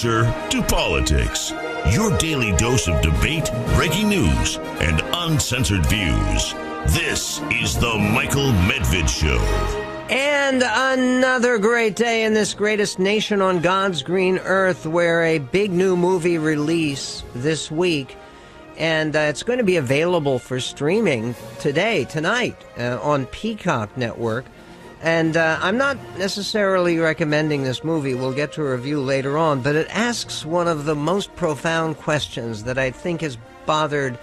to politics. Your daily dose of debate, breaking news, and uncensored views. This is the Michael Medved Show. And another great day in this greatest nation on God's green earth, where a big new movie release this week, and uh, it's going to be available for streaming today, tonight, uh, on Peacock Network. And uh, I'm not necessarily recommending this movie. We'll get to a review later on, but it asks one of the most profound questions that I think has bothered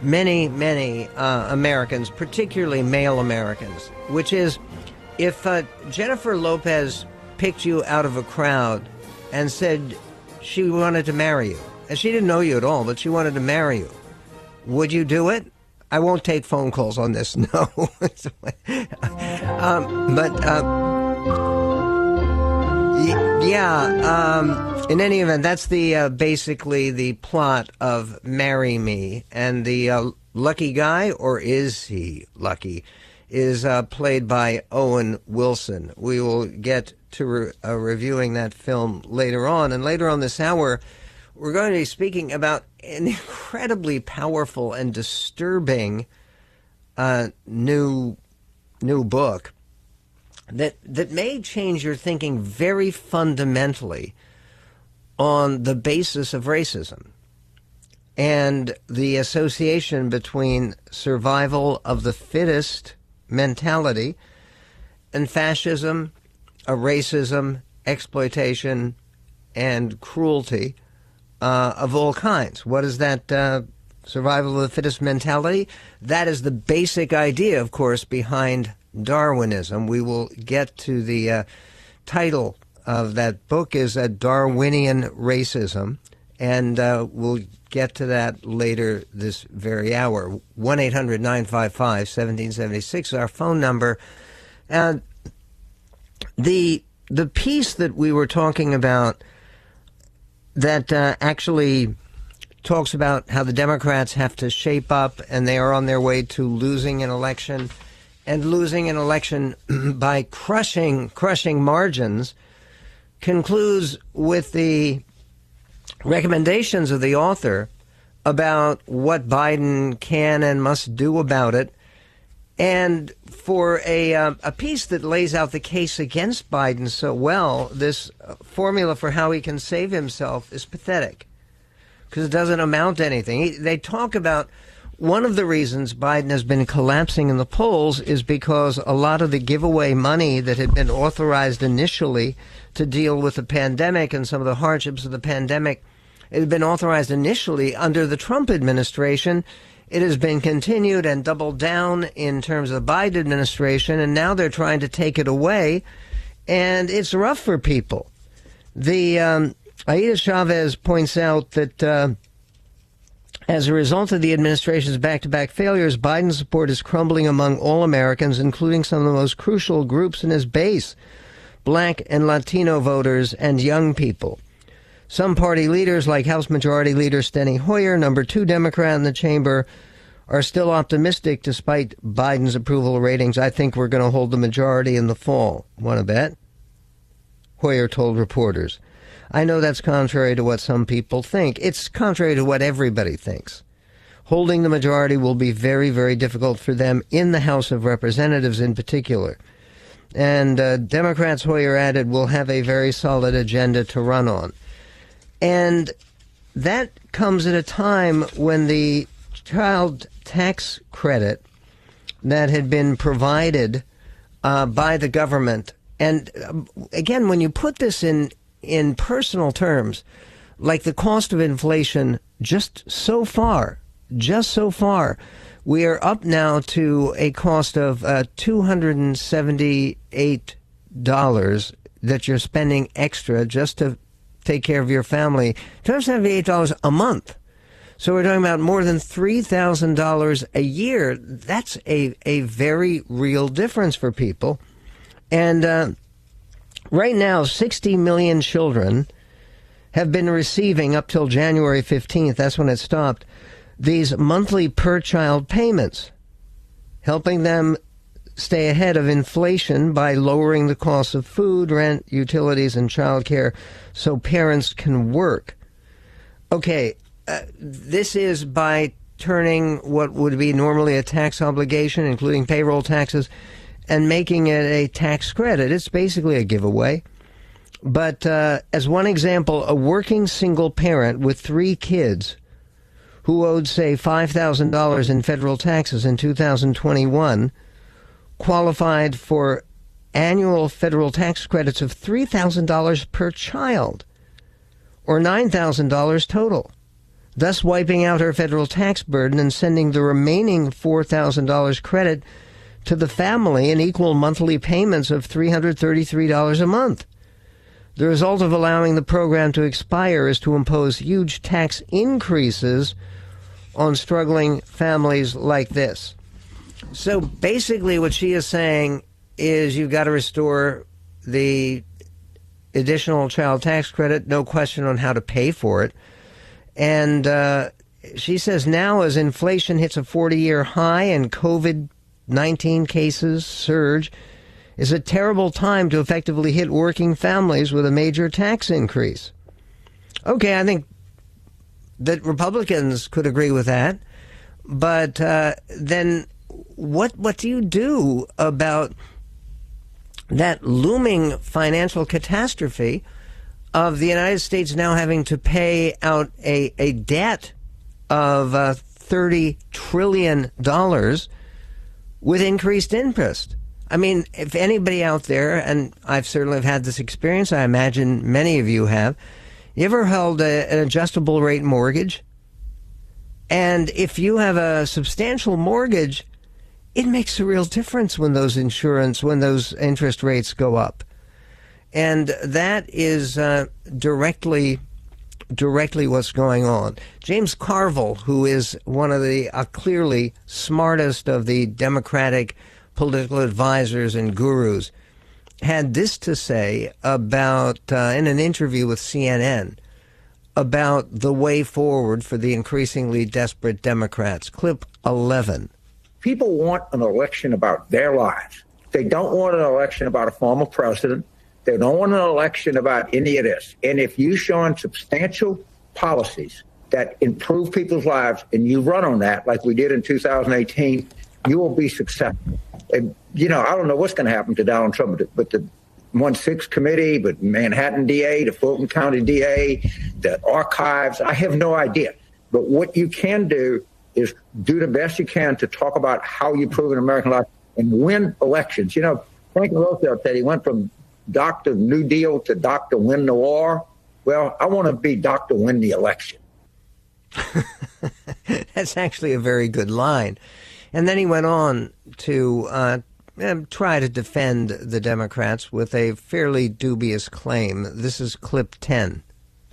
many, many uh, Americans, particularly male Americans, which is if uh, Jennifer Lopez picked you out of a crowd and said she wanted to marry you, and she didn't know you at all, but she wanted to marry you, would you do it? I won't take phone calls on this, no. um, but uh, yeah, um, in any event, that's the uh, basically the plot of "Marry Me," and the uh, lucky guy, or is he lucky, is uh, played by Owen Wilson. We will get to re- uh, reviewing that film later on, and later on this hour, we're going to be speaking about an incredibly powerful and disturbing uh, new new book that that may change your thinking very fundamentally on the basis of racism and the association between survival of the fittest mentality and fascism, racism, exploitation, and cruelty uh, of all kinds. What is that uh, survival of the fittest mentality? That is the basic idea, of course, behind Darwinism. We will get to the uh, title of that book is a Darwinian Racism, and uh, we'll get to that later this very hour. 1 800 955 1776 is our phone number. And the, the piece that we were talking about that uh, actually talks about how the Democrats have to shape up and they are on their way to losing an election and losing an election by crushing crushing margins concludes with the recommendations of the author about what Biden can and must do about it and for a, uh, a piece that lays out the case against Biden so well, this formula for how he can save himself is pathetic because it doesn't amount to anything. He, they talk about one of the reasons Biden has been collapsing in the polls is because a lot of the giveaway money that had been authorized initially to deal with the pandemic and some of the hardships of the pandemic, it had been authorized initially under the Trump administration it has been continued and doubled down in terms of the Biden administration, and now they're trying to take it away, and it's rough for people. The um, Aida Chavez points out that uh, as a result of the administration's back-to-back failures, Biden's support is crumbling among all Americans, including some of the most crucial groups in his base: black and Latino voters and young people. Some party leaders, like House Majority Leader Steny Hoyer, number two Democrat in the chamber, are still optimistic despite Biden's approval ratings. I think we're going to hold the majority in the fall. Want to bet? Hoyer told reporters. I know that's contrary to what some people think. It's contrary to what everybody thinks. Holding the majority will be very, very difficult for them in the House of Representatives in particular. And uh, Democrats, Hoyer added, will have a very solid agenda to run on. And that comes at a time when the child tax credit that had been provided uh, by the government, and uh, again, when you put this in in personal terms, like the cost of inflation, just so far, just so far, we are up now to a cost of uh, two hundred and seventy eight dollars that you're spending extra just to take care of your family, $278 a month. So we're talking about more than $3,000 a year. That's a, a very real difference for people. And uh, right now, 60 million children have been receiving up till January 15th, that's when it stopped, these monthly per child payments, helping them stay ahead of inflation by lowering the cost of food, rent, utilities, and childcare so parents can work. Okay, uh, this is by turning what would be normally a tax obligation, including payroll taxes, and making it a tax credit. It's basically a giveaway. But uh, as one example, a working single parent with three kids who owed, say, $5,000 in federal taxes in 2021 qualified for annual federal tax credits of $3,000 per child, or $9,000 total, thus wiping out her federal tax burden and sending the remaining $4,000 credit to the family in equal monthly payments of $333 a month. The result of allowing the program to expire is to impose huge tax increases on struggling families like this. So basically, what she is saying is you've got to restore the additional child tax credit, no question on how to pay for it. And uh, she says now, as inflation hits a 40 year high and COVID 19 cases surge, is a terrible time to effectively hit working families with a major tax increase. Okay, I think that Republicans could agree with that, but uh, then what what do you do about that looming financial catastrophe of the United States now having to pay out a, a debt of uh, $30 trillion with increased interest? I mean, if anybody out there, and I've certainly had this experience, I imagine many of you have, you ever held a, an adjustable rate mortgage? And if you have a substantial mortgage, it makes a real difference when those insurance, when those interest rates go up. And that is uh, directly directly what's going on. James Carville, who is one of the uh, clearly smartest of the Democratic political advisors and gurus, had this to say about, uh, in an interview with CNN, about the way forward for the increasingly desperate Democrats. Clip 11. People want an election about their lives. They don't want an election about a former president. They don't want an election about any of this. And if you show on substantial policies that improve people's lives and you run on that, like we did in 2018, you will be successful. And, you know, I don't know what's going to happen to Donald Trump, but the 1 6 committee, but Manhattan DA, the Fulton County DA, the archives, I have no idea. But what you can do is do the best you can to talk about how you prove an American life and win elections. You know, Franklin Roosevelt said he went from Dr. New Deal to Dr. Win the War. Well, I want to be Dr. Win the election. That's actually a very good line. And then he went on to uh, try to defend the Democrats with a fairly dubious claim. This is clip 10.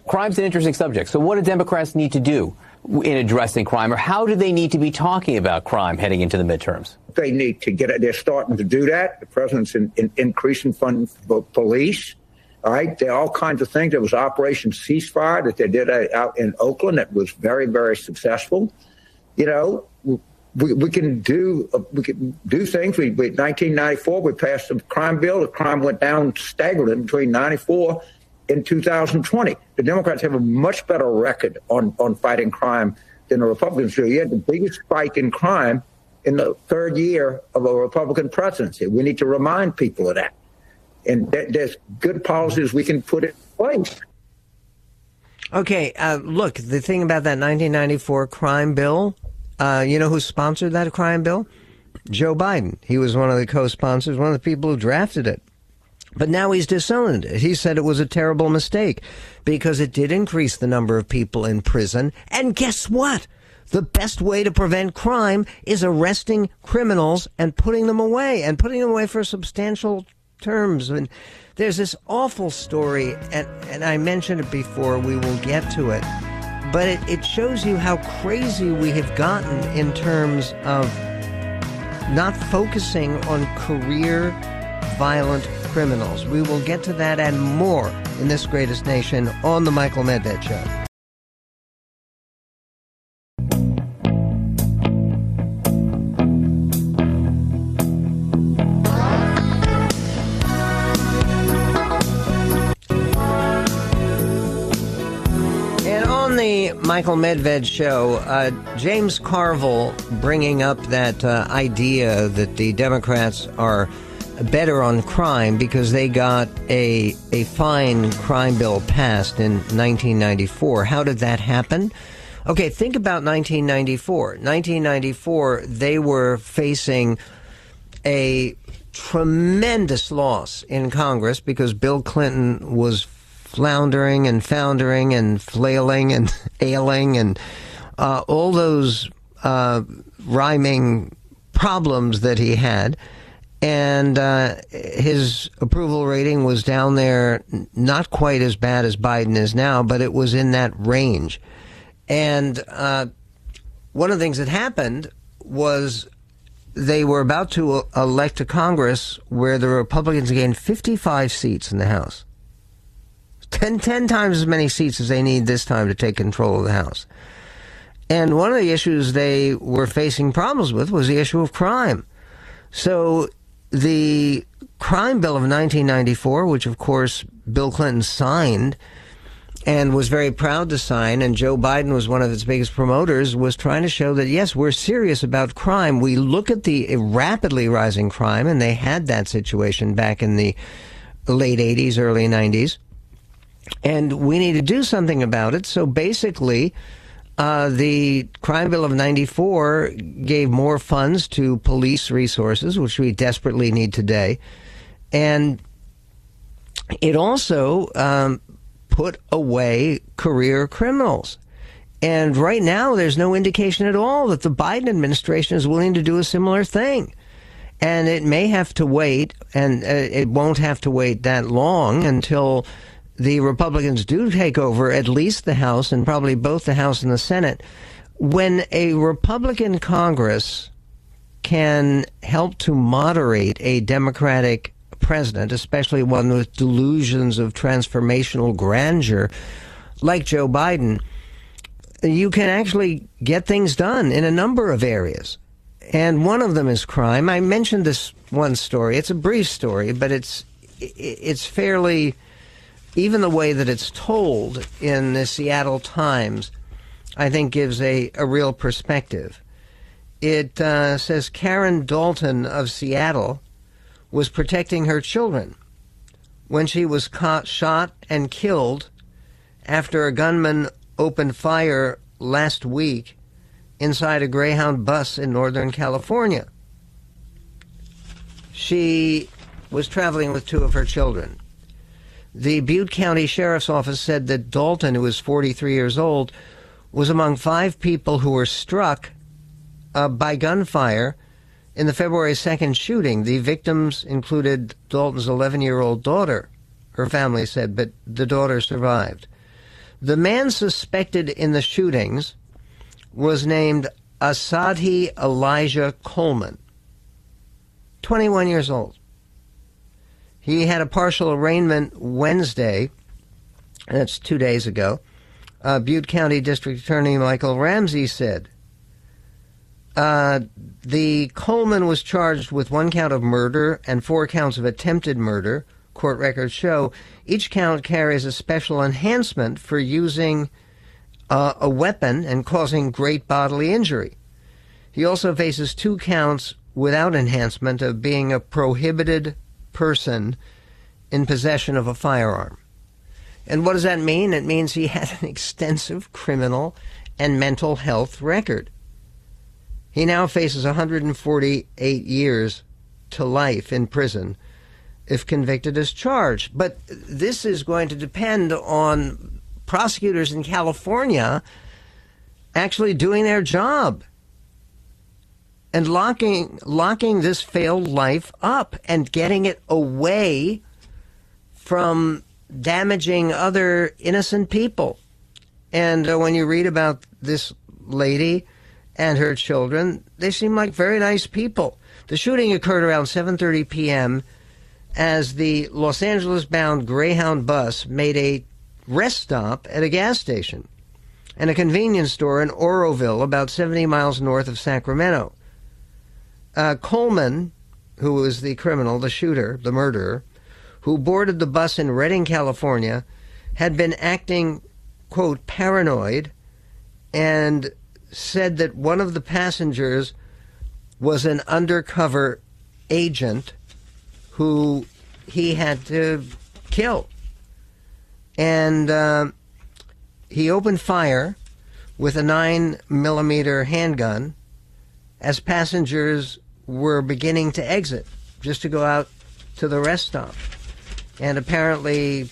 Crime's an interesting subject. So, what do Democrats need to do in addressing crime, or how do they need to be talking about crime heading into the midterms? They need to get it. They're starting to do that. The president's in, in, increasing funding for police. All right, there are all kinds of things. There was Operation Ceasefire that they did uh, out in Oakland that was very, very successful. You know, we, we can do uh, we can do things. We, we 1994 we passed the crime bill. The crime went down staggering between 94 and 2020. The Democrats have a much better record on on fighting crime than the Republicans do. You had the biggest spike in crime in the third year of a Republican presidency. We need to remind people of that. And th- there's good policies we can put in place. Okay, uh, look, the thing about that 1994 crime bill uh, you know who sponsored that crime bill? Joe Biden. He was one of the co-sponsors, one of the people who drafted it. But now he's disowned it. He said it was a terrible mistake because it did increase the number of people in prison. And guess what? The best way to prevent crime is arresting criminals and putting them away and putting them away for substantial terms. And there's this awful story, and, and I mentioned it before. We will get to it but it, it shows you how crazy we have gotten in terms of not focusing on career violent criminals. We will get to that and more in this greatest nation on The Michael Medved Show. Michael Medved show, uh, James Carville bringing up that uh, idea that the Democrats are better on crime because they got a a fine crime bill passed in 1994. How did that happen? Okay, think about 1994. 1994, they were facing a tremendous loss in Congress because Bill Clinton was floundering and foundering and flailing and ailing and uh, all those uh, rhyming problems that he had. And uh, his approval rating was down there, not quite as bad as Biden is now, but it was in that range. And uh, one of the things that happened was they were about to elect a Congress where the Republicans gained 55 seats in the House. 10, 10 times as many seats as they need this time to take control of the House. And one of the issues they were facing problems with was the issue of crime. So the crime bill of 1994, which of course Bill Clinton signed and was very proud to sign, and Joe Biden was one of its biggest promoters, was trying to show that yes, we're serious about crime. We look at the rapidly rising crime, and they had that situation back in the late 80s, early 90s and we need to do something about it. So basically, uh, the crime bill of 94 gave more funds to police resources, which we desperately need today. And it also um, put away career criminals. And right now, there's no indication at all that the Biden administration is willing to do a similar thing. And it may have to wait, and uh, it won't have to wait that long until the Republicans do take over at least the House and probably both the House and the Senate, when a Republican Congress can help to moderate a Democratic president, especially one with delusions of transformational grandeur like Joe Biden, you can actually get things done in a number of areas. And one of them is crime. I mentioned this one story. It's a brief story, but it's it's fairly even the way that it's told in the Seattle Times, I think gives a, a real perspective. It uh, says Karen Dalton of Seattle was protecting her children when she was caught, shot and killed after a gunman opened fire last week inside a Greyhound bus in Northern California. She was traveling with two of her children. The Butte County Sheriff's Office said that Dalton, who was 43 years old, was among five people who were struck uh, by gunfire in the February 2nd shooting. The victims included Dalton's 11 year old daughter, her family said, but the daughter survived. The man suspected in the shootings was named Asadi Elijah Coleman, 21 years old. He had a partial arraignment Wednesday, and that's two days ago. Uh, Butte County District Attorney Michael Ramsey said uh, the Coleman was charged with one count of murder and four counts of attempted murder. Court records show each count carries a special enhancement for using uh, a weapon and causing great bodily injury. He also faces two counts without enhancement of being a prohibited person in possession of a firearm. And what does that mean? It means he had an extensive criminal and mental health record. He now faces 148 years to life in prison if convicted as charged. But this is going to depend on prosecutors in California actually doing their job and locking locking this failed life up and getting it away from damaging other innocent people. And uh, when you read about this lady and her children, they seem like very nice people. The shooting occurred around 7:30 p.m. as the Los Angeles-bound Greyhound bus made a rest stop at a gas station and a convenience store in Oroville, about 70 miles north of Sacramento. Uh, Coleman, who was the criminal, the shooter, the murderer, who boarded the bus in Redding, California, had been acting, quote, paranoid and said that one of the passengers was an undercover agent who he had to kill. And uh, he opened fire with a 9 millimeter handgun as passengers were beginning to exit just to go out to the rest stop. And apparently,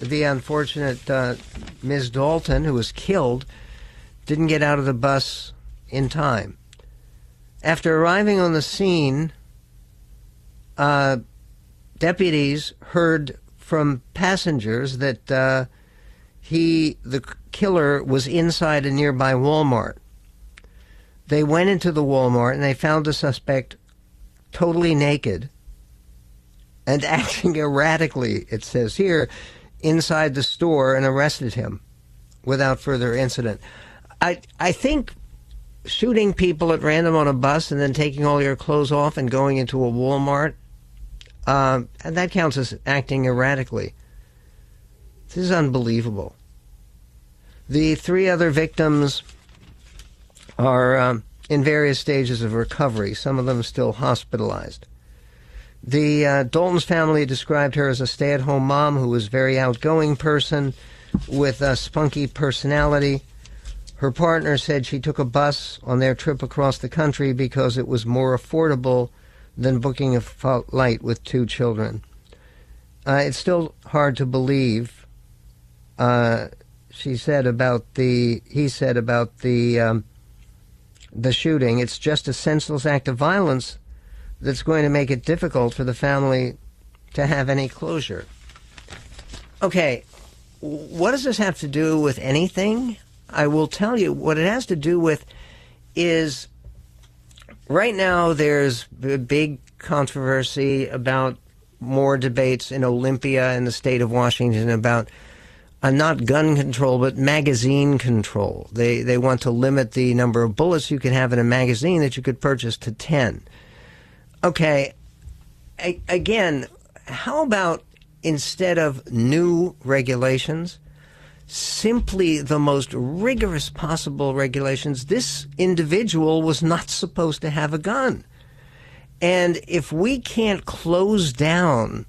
the unfortunate uh, Ms. Dalton, who was killed, didn't get out of the bus in time. After arriving on the scene, uh, deputies heard from passengers that uh, he, the killer, was inside a nearby Walmart. They went into the Walmart and they found the suspect totally naked and acting erratically, it says here, inside the store and arrested him without further incident. I, I think shooting people at random on a bus and then taking all your clothes off and going into a Walmart, uh, and that counts as acting erratically. This is unbelievable. The three other victims are um, in various stages of recovery, some of them still hospitalized. The uh, Dalton's family described her as a stay at home mom who was a very outgoing person with a spunky personality. Her partner said she took a bus on their trip across the country because it was more affordable than booking a flight with two children. Uh, it's still hard to believe. Uh, she said about the. He said about the. Um, the shooting. It's just a senseless act of violence that's going to make it difficult for the family to have any closure. Okay, what does this have to do with anything? I will tell you what it has to do with is right now there's a big controversy about more debates in Olympia in the state of Washington about uh, not gun control but magazine control. They they want to limit the number of bullets you can have in a magazine that you could purchase to 10. Okay, again, how about instead of new regulations simply the most rigorous possible regulations. This individual was not supposed to have a gun. And if we can't close down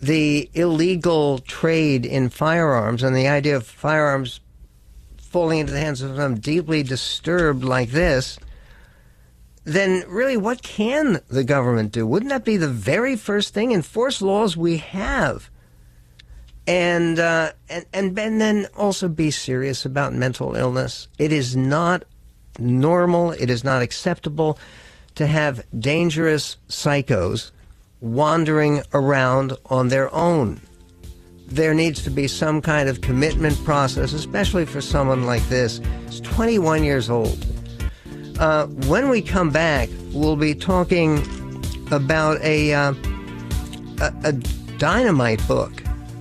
the illegal trade in firearms and the idea of firearms falling into the hands of some deeply disturbed like this, then really what can the government do? Wouldn't that be the very first thing? Enforce laws we have and, uh, and and and then also be serious about mental illness. It is not normal. It is not acceptable to have dangerous psychos wandering around on their own. There needs to be some kind of commitment process, especially for someone like this. He's 21 years old. Uh, when we come back, we'll be talking about a, uh, a, a dynamite book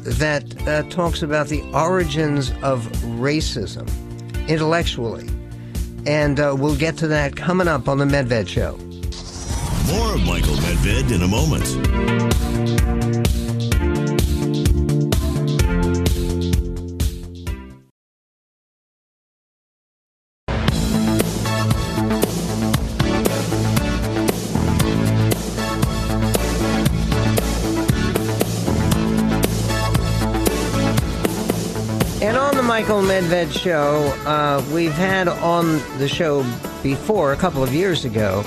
that uh, talks about the origins of racism intellectually. And uh, we'll get to that coming up on The Medved Show. More of Michael Medved in a moment. And on the Michael Medved show, uh, we've had on the show before, a couple of years ago,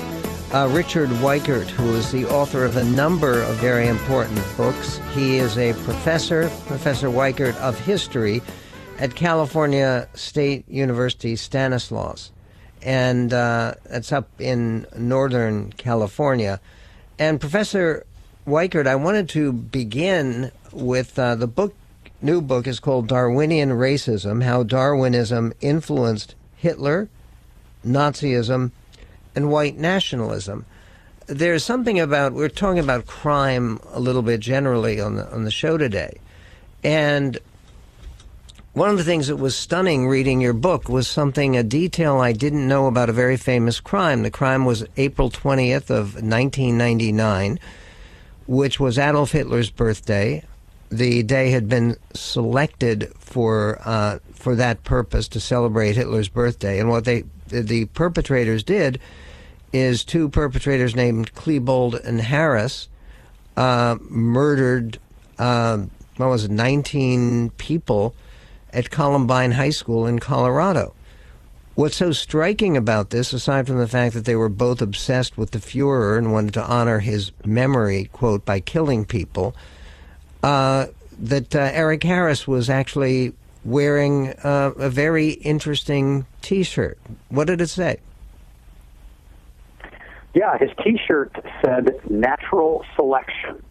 uh, Richard Weikart, who is the author of a number of very important books. He is a professor, Professor Weikart of history at California State University Stanislaus. And uh, that's up in Northern California. And Professor Weikart, I wanted to begin with uh, the book new book is called Darwinian Racism How Darwinism Influenced Hitler, Nazism, and White Nationalism. There's something about, we're talking about crime a little bit generally on the, on the show today. And one of the things that was stunning reading your book was something, a detail I didn't know about a very famous crime. The crime was April 20th of 1999, which was Adolf Hitler's birthday the day had been selected for uh, for that purpose to celebrate Hitler's birthday. And what they the perpetrators did is two perpetrators named Klebold and Harris uh, murdered uh, what was it, 19 people at Columbine High School in Colorado. What's so striking about this, aside from the fact that they were both obsessed with the Fuhrer and wanted to honor his memory, quote, by killing people, uh, that uh, Eric Harris was actually wearing uh, a very interesting T-shirt. What did it say? Yeah, his T-shirt said "Natural Selection,"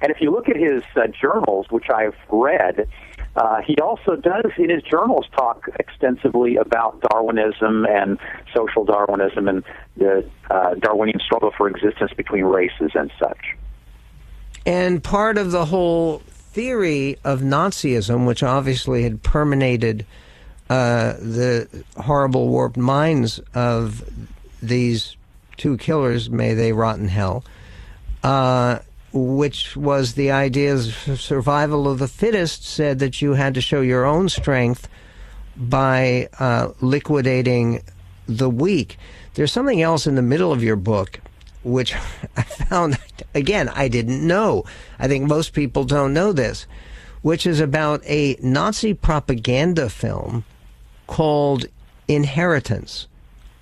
and if you look at his uh, journals, which I've read, uh, he also does in his journals talk extensively about Darwinism and social Darwinism and the uh, Darwinian struggle for existence between races and such. And part of the whole theory of Nazism, which obviously had permeated uh, the horrible warped minds of these two killers, may they rot in hell, uh, which was the idea of survival of the fittest, said that you had to show your own strength by uh, liquidating the weak. There's something else in the middle of your book which I found, again, I didn't know. I think most people don't know this, which is about a Nazi propaganda film called Inheritance.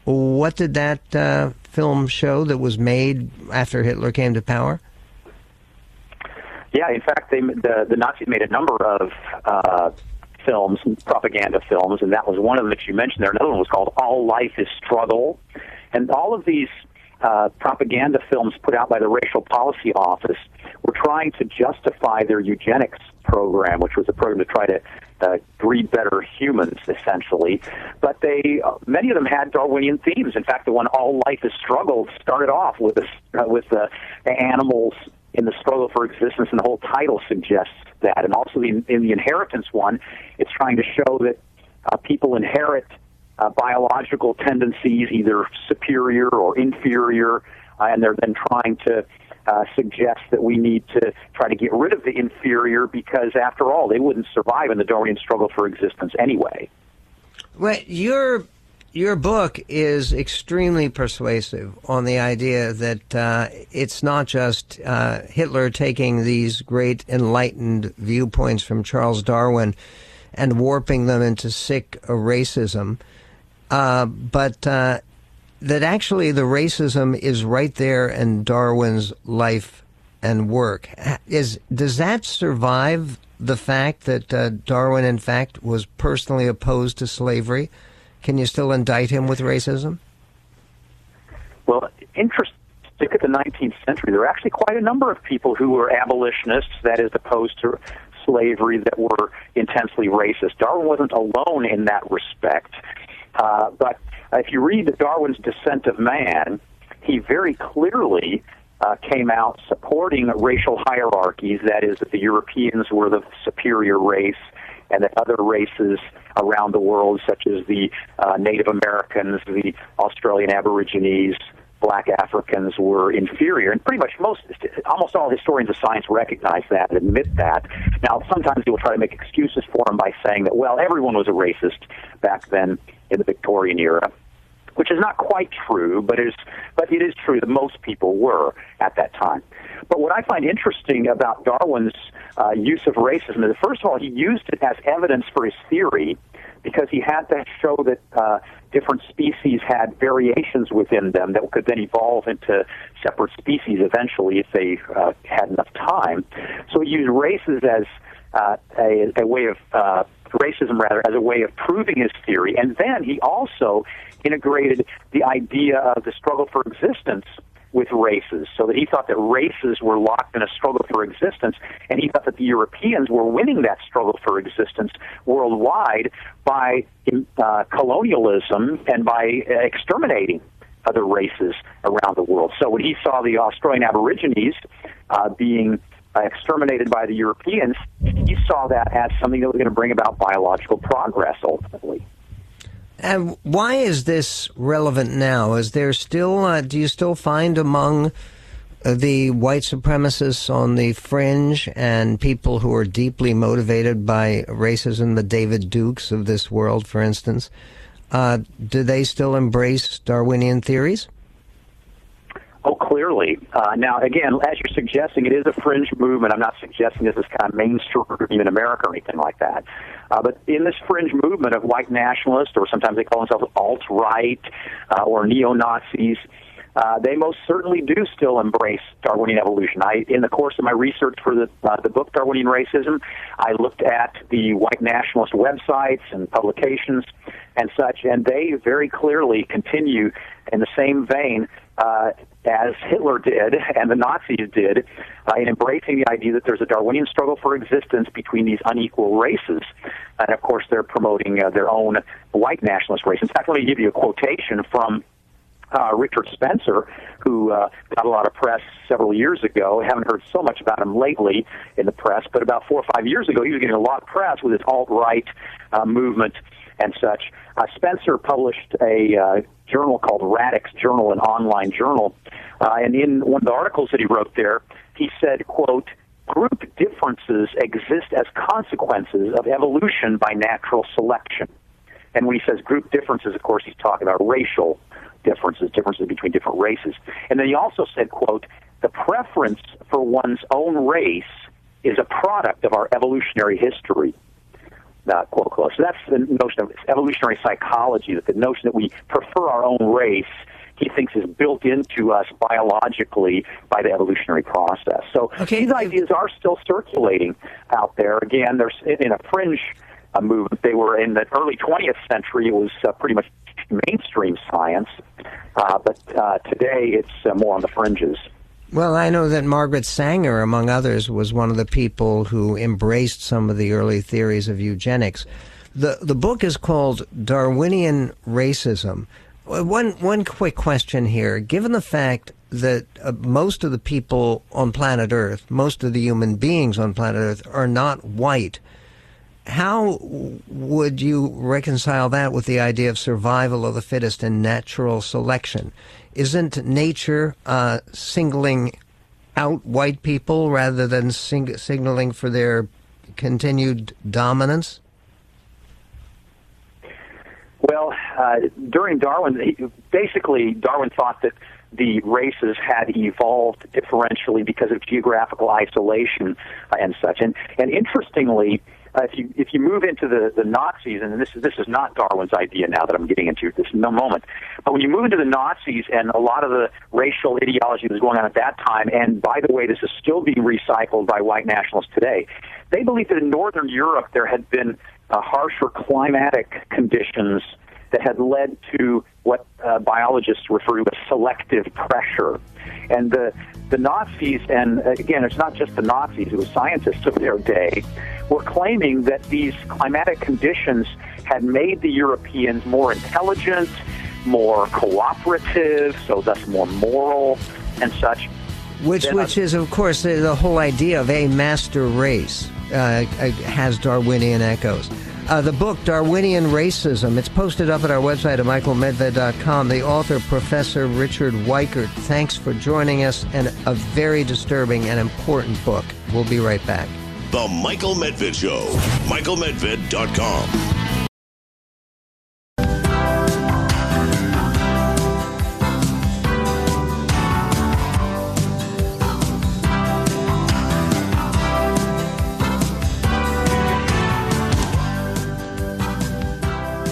What did that uh, film show that was made after Hitler came to power? Yeah, in fact, they, the, the Nazis made a number of uh, films, propaganda films, and that was one of them that you mentioned there. Another one was called All Life is Struggle. And all of these uh, propaganda films put out by the Racial Policy Office were trying to justify their eugenics program, which was a program to try to uh, breed better humans, essentially. But they, uh, many of them had Darwinian themes. In fact, the one "All Life is Struggle" started off with uh, with the animals in the struggle for existence, and the whole title suggests that. And also in, in the inheritance one, it's trying to show that uh, people inherit uh, biological tendencies, either superior or inferior, uh, and they're then trying to uh, suggest that we need to try to get rid of the inferior because, after all, they wouldn't survive in the Darwinian struggle for existence anyway. Well, your your book is extremely persuasive on the idea that uh, it's not just uh, Hitler taking these great enlightened viewpoints from Charles Darwin and warping them into sick racism uh, but uh, that actually the racism is right there in Darwin's life and work. Is does that survive the fact that uh, Darwin, in fact, was personally opposed to slavery? Can you still indict him with racism? Well, interesting. At the 19th century, there were actually quite a number of people who were abolitionists, that is, opposed to slavery, that were intensely racist. Darwin wasn't alone in that respect. Uh, but if you read Darwin's Descent of Man, he very clearly uh, came out supporting racial hierarchies. That is, that the Europeans were the superior race, and that other races around the world, such as the uh, Native Americans, the Australian Aborigines, black Africans were inferior, and pretty much most, almost all historians of science recognize that and admit that. Now, sometimes will try to make excuses for them by saying that, well, everyone was a racist back then in the Victorian era, which is not quite true, but is but it is true that most people were at that time. But what I find interesting about Darwin's uh, use of racism is, first of all, he used it as evidence for his theory because he had to show that uh, different species had variations within them that could then evolve into separate species eventually if they uh, had enough time. So he used races as uh, a, a way of uh, racism rather as a way of proving his theory, and then he also integrated the idea of the struggle for existence with races, so that he thought that races were locked in a struggle for existence, and he thought that the Europeans were winning that struggle for existence worldwide by uh, colonialism and by uh, exterminating other races around the world. So when he saw the Australian Aborigines uh, being uh, exterminated by the Europeans, he saw that as something that was going to bring about biological progress ultimately. And why is this relevant now? Is there still, uh, do you still find among the white supremacists on the fringe and people who are deeply motivated by racism, the David Dukes of this world, for instance, uh, do they still embrace Darwinian theories? Oh, clearly. Uh, now, again, as you're suggesting, it is a fringe movement. I'm not suggesting this is kind of mainstream in America or anything like that. Uh, but in this fringe movement of white nationalists, or sometimes they call themselves alt-right uh, or neo-Nazis, uh, they most certainly do still embrace Darwinian evolution. I, in the course of my research for the uh, the book Darwinian Racism, I looked at the white nationalist websites and publications and such, and they very clearly continue in the same vein uh, as Hitler did and the Nazis did uh, in embracing the idea that there's a Darwinian struggle for existence between these unequal races. And of course, they're promoting uh, their own white nationalist race. In fact, let me give you a quotation from uh, Richard Spencer, who uh, got a lot of press several years ago. I haven't heard so much about him lately in the press, but about four or five years ago, he was getting a lot of press with his alt-right uh, movement and such. Uh, Spencer published a uh, journal called Radix Journal, an online journal, uh, and in one of the articles that he wrote there, he said, "quote." Group differences exist as consequences of evolution by natural selection. And when he says group differences, of course, he's talking about racial differences, differences between different races. And then he also said, quote, the preference for one's own race is a product of our evolutionary history. Uh, quote, quote. So that's the notion of evolutionary psychology, that the notion that we prefer our own race he thinks is built into us biologically by the evolutionary process. So okay. these ideas are still circulating out there. Again, there's in a fringe uh, movement. They were in the early 20th century. It was uh, pretty much mainstream science, uh, but uh, today it's uh, more on the fringes. Well, I know that Margaret Sanger, among others, was one of the people who embraced some of the early theories of eugenics. The, the book is called Darwinian Racism. One, one quick question here. Given the fact that uh, most of the people on planet Earth, most of the human beings on planet Earth, are not white, how would you reconcile that with the idea of survival of the fittest and natural selection? Isn't nature uh, singling out white people rather than sing- signaling for their continued dominance? Well, uh, during Darwin, basically, Darwin thought that the races had evolved differentially because of geographical isolation and such. And, and interestingly, uh, if you if you move into the, the Nazis, and this is this is not Darwin's idea now that I'm getting into this no moment, but when you move into the Nazis and a lot of the racial ideology that was going on at that time, and by the way, this is still being recycled by white nationalists today, they believed that in Northern Europe there had been uh, harsher climatic conditions that had led to what uh, biologists refer to as selective pressure. And the, the Nazis, and uh, again, it's not just the Nazis, it was scientists of their day, were claiming that these climatic conditions had made the Europeans more intelligent, more cooperative, so thus more moral and such. Which, which is, of course, the whole idea of a master race uh, uh has Darwinian echoes. Uh, the book, Darwinian Racism, it's posted up at our website at michaelmedved.com. The author, Professor Richard Weikart, thanks for joining us and a very disturbing and important book. We'll be right back. The Michael Medved Show, michaelmedved.com.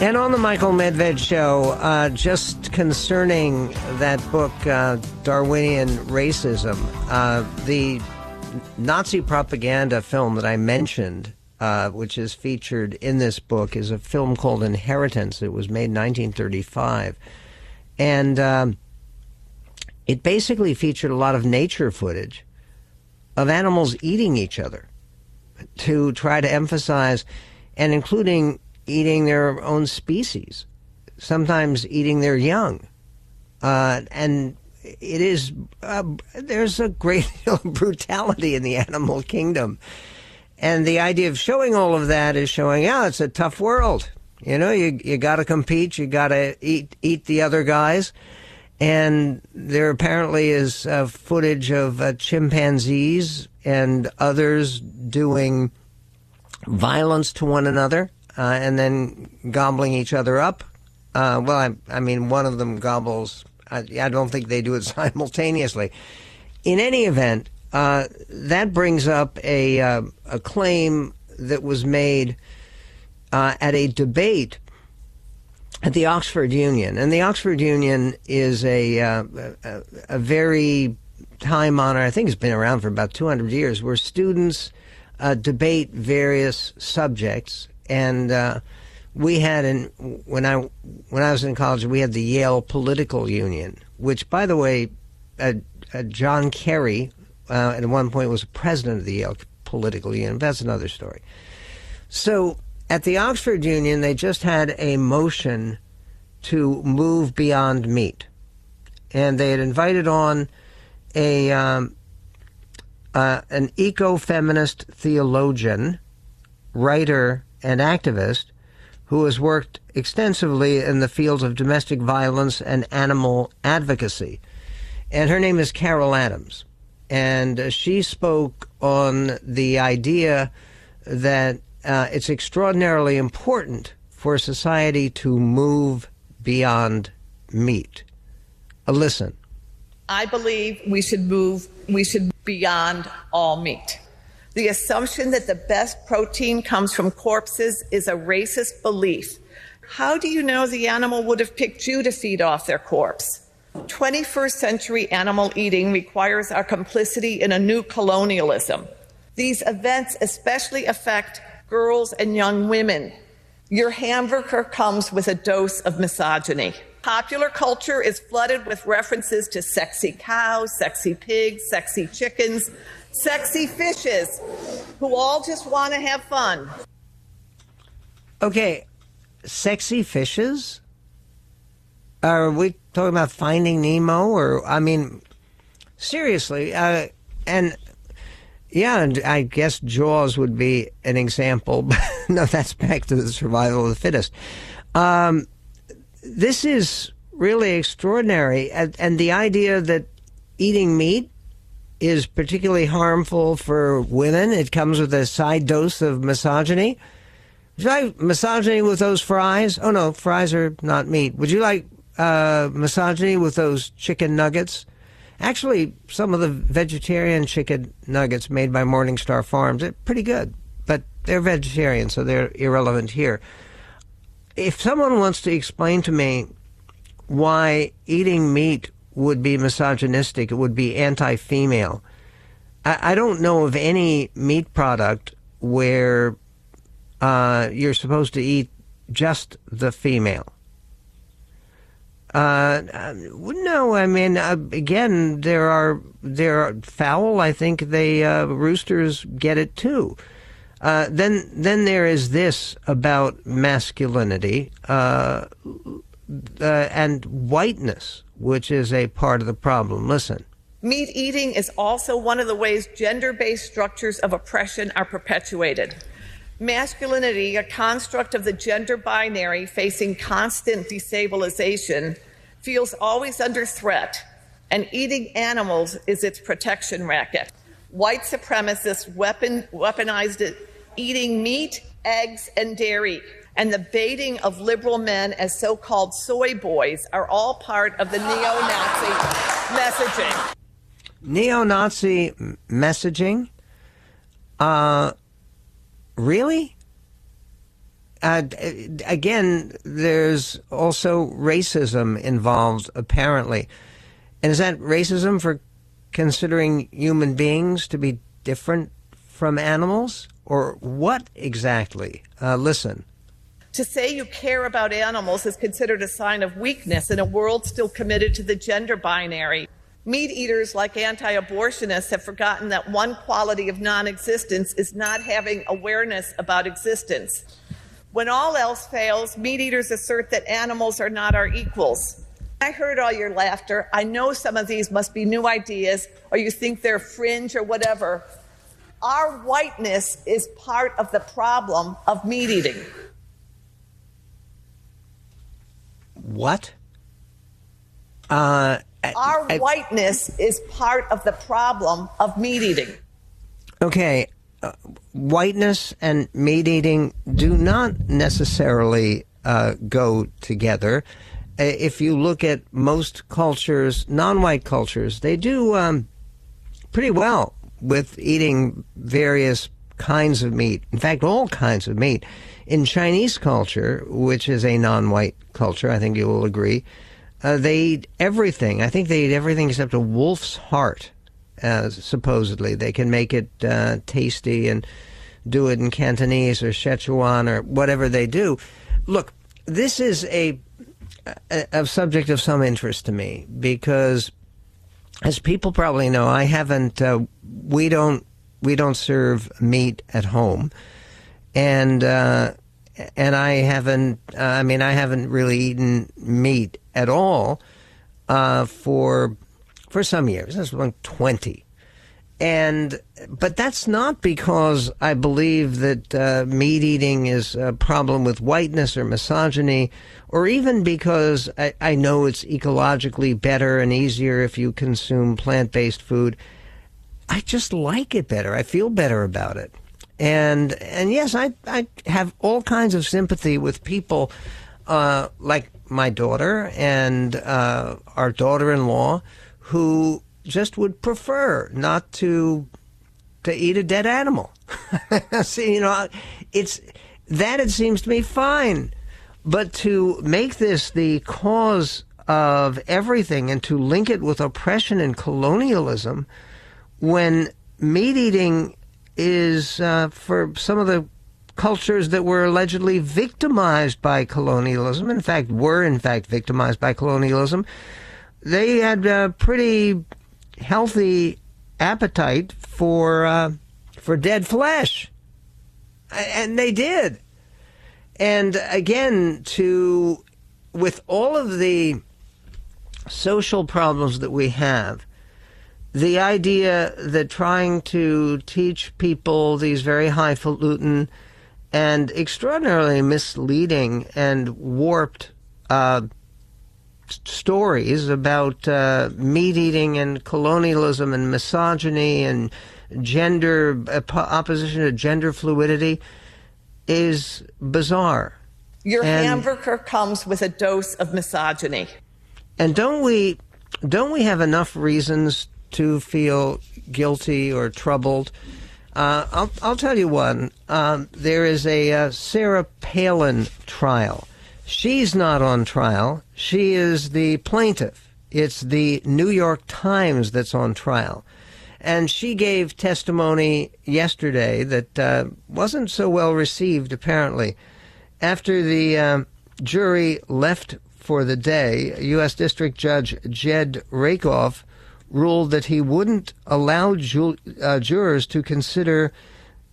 And on the Michael Medved show, uh, just concerning that book, uh, Darwinian Racism, uh, the Nazi propaganda film that I mentioned, uh, which is featured in this book, is a film called Inheritance. It was made in 1935. And um, it basically featured a lot of nature footage of animals eating each other to try to emphasize, and including eating their own species, sometimes eating their young. Uh, and it is, uh, there's a great deal of brutality in the animal kingdom. And the idea of showing all of that is showing, yeah, it's a tough world. You know, you, you got to compete, you got to eat, eat the other guys. And there apparently is uh, footage of uh, chimpanzees and others doing violence to one another uh, and then gobbling each other up. Uh, well, I, I, mean, one of them gobbles. I, I, don't think they do it simultaneously. In any event, uh, that brings up a, uh, a claim that was made uh, at a debate at the Oxford Union. And the Oxford Union is a, uh, a, a very time honored, I think it's been around for about 200 years, where students debate various subjects. And uh, we had, in, when, I, when I was in college, we had the Yale Political Union, which, by the way, uh, uh John Kerry uh, at one point was president of the Yale Political Union. That's another story. So at the Oxford Union, they just had a motion to move beyond meat. And they had invited on a um, uh, an eco-feminist theologian, writer, and activist who has worked extensively in the fields of domestic violence and animal advocacy. And her name is Carol Adams. And she spoke on the idea that uh, it's extraordinarily important for society to move beyond meat. A listen. I believe we should move, we should beyond all meat. The assumption that the best protein comes from corpses is a racist belief. How do you know the animal would have picked you to feed off their corpse? 21st century animal eating requires our complicity in a new colonialism. These events especially affect girls and young women. Your hamburger comes with a dose of misogyny. Popular culture is flooded with references to sexy cows, sexy pigs, sexy chickens, sexy fishes, who all just want to have fun. Okay, sexy fishes? Are we talking about Finding Nemo? Or, I mean, seriously, uh, and yeah, I guess Jaws would be an example. no, that's back to the survival of the fittest. Um, this is really extraordinary. And, and the idea that eating meat is particularly harmful for women, it comes with a side dose of misogyny. Would you like misogyny with those fries? Oh, no, fries are not meat. Would you like uh, misogyny with those chicken nuggets? Actually, some of the vegetarian chicken nuggets made by Morningstar Farms are pretty good, but they're vegetarian, so they're irrelevant here if someone wants to explain to me why eating meat would be misogynistic, it would be anti female, I, I, don't know of any meat product where uh, you're supposed to eat just the female. Uh, no, I mean, uh, again, there are there are fowl. I think they uh, roosters get it too. Uh, then, then there is this about masculinity uh, uh, and whiteness, which is a part of the problem. Listen. Meat eating is also one of the ways gender based structures of oppression are perpetuated. Masculinity, a construct of the gender binary facing constant destabilization, feels always under threat, and eating animals is its protection racket white supremacists weapon, weaponized it, eating meat, eggs, and dairy. And the baiting of liberal men as so called soy boys are all part of the neo Nazi messaging. Neo Nazi messaging? Uh, really? Uh, again, there's also racism involved, apparently. And is that racism for considering human beings to be different from animals? Or what exactly? Uh, listen. To say you care about animals is considered a sign of weakness in a world still committed to the gender binary. Meat eaters, like anti abortionists, have forgotten that one quality of non existence is not having awareness about existence. When all else fails, meat eaters assert that animals are not our equals. I heard all your laughter. I know some of these must be new ideas, or you think they're fringe or whatever. Our whiteness is part of the problem of meat eating. What? Uh, Our I- whiteness is part of the problem of meat eating. Okay, uh, whiteness and meat eating do not necessarily uh, go together. Uh, If you look at most cultures, non-white cultures, they do um, pretty well with eating various kinds of meat. In fact, all kinds of meat. In Chinese culture, which is a non-white culture, I think you will agree, uh, they eat everything. I think they eat everything except a wolf's heart. Uh, supposedly, they can make it uh, tasty and do it in Cantonese or Szechuan or whatever they do. Look, this is a, a, a subject of some interest to me because, as people probably know, I haven't. Uh, we don't. We don't serve meat at home, and uh, and I haven't. Uh, I mean, I haven't really eaten meat at all uh, for for some years. That's like twenty, and but that's not because I believe that uh, meat eating is a problem with whiteness or misogyny, or even because I, I know it's ecologically better and easier if you consume plant based food. I just like it better. I feel better about it. And and yes, I I have all kinds of sympathy with people uh, like my daughter and uh, our daughter-in-law who just would prefer not to to eat a dead animal. See, you know, it's that it seems to me fine, but to make this the cause of everything and to link it with oppression and colonialism when meat eating is uh, for some of the cultures that were allegedly victimized by colonialism, in fact, were in fact victimized by colonialism, they had a pretty healthy appetite for uh, for dead flesh, and they did. And again, to with all of the social problems that we have, the idea that trying to teach people these very highfalutin and extraordinarily misleading and warped uh, stories about uh, meat eating and colonialism and misogyny and gender op- opposition to gender fluidity is bizarre. Your And- hamburger comes with a dose of misogyny. And don't we don't we have enough reasons to feel guilty or troubled? Uh, I'll I'll tell you one. Um, there is a uh, Sarah Palin trial. She's not on trial. She is the plaintiff. It's the New York Times that's on trial. And she gave testimony yesterday that uh, wasn't so well received, apparently. After the um, jury left for the day, U.S. District Judge Jed Rakoff ruled that he wouldn't allow ju- uh, jurors to consider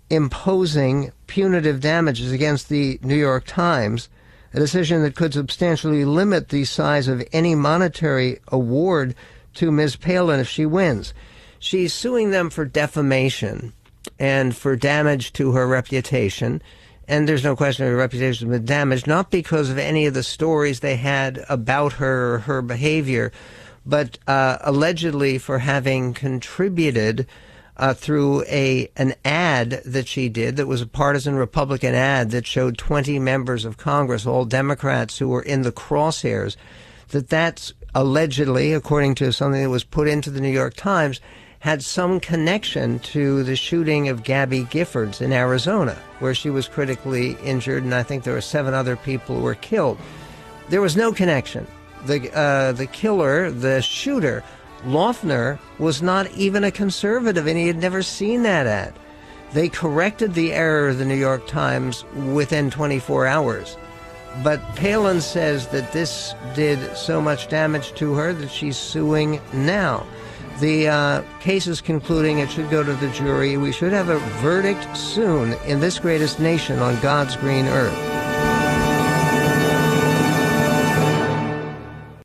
imposing punitive damages against the New York Times, a decision that could substantially limit the size of any monetary award to Ms. Palin if she wins. She's suing them for defamation and for damage to her reputation. And there's no question her reputation has been damaged, not because of any of the stories they had about her or her behavior, but uh, allegedly for having contributed uh, through a an ad that she did that was a partisan Republican ad that showed 20 members of Congress, all Democrats who were in the crosshairs, that that's allegedly, according to something that was put into the New York Times, had some connection to the shooting of Gabby Giffords in Arizona, where she was critically injured, and I think there were seven other people who were killed. There was no connection. The uh, the killer, the shooter, Loughner, was not even a conservative, and he had never seen that ad. They corrected the error of the New York Times within 24 hours. But Palin says that this did so much damage to her that she's suing now. The uh, case is concluding. It should go to the jury. We should have a verdict soon in this greatest nation on God's green earth.